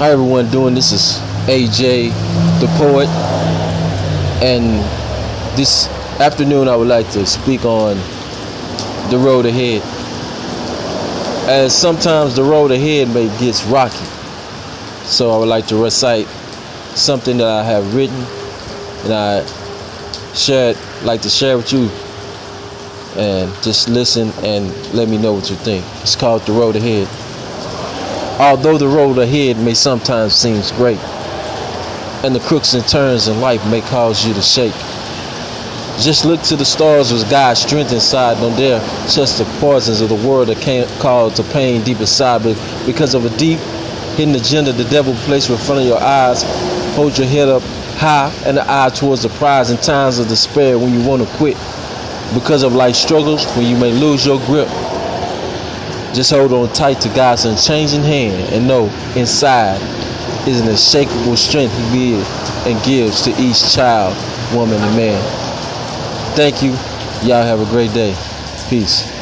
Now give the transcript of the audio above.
How everyone doing? This is AJ, the poet, and this afternoon I would like to speak on the road ahead. As sometimes the road ahead may gets rocky, so I would like to recite something that I have written, and I share like to share with you, and just listen and let me know what you think. It's called the road ahead. Although the road ahead may sometimes seem great, and the crooks and turns in life may cause you to shake. Just look to the stars with God's strength inside. Don't dare trust the poisons of the world that can't cause the pain deep inside. But because of a deep hidden agenda the devil placed in front of your eyes, hold your head up high and the eye towards the prize in times of despair when you want to quit. Because of life struggles, when you may lose your grip. Just hold on tight to God's unchanging hand and know inside is an unshakable strength He gives and gives to each child, woman, and man. Thank you. Y'all have a great day. Peace.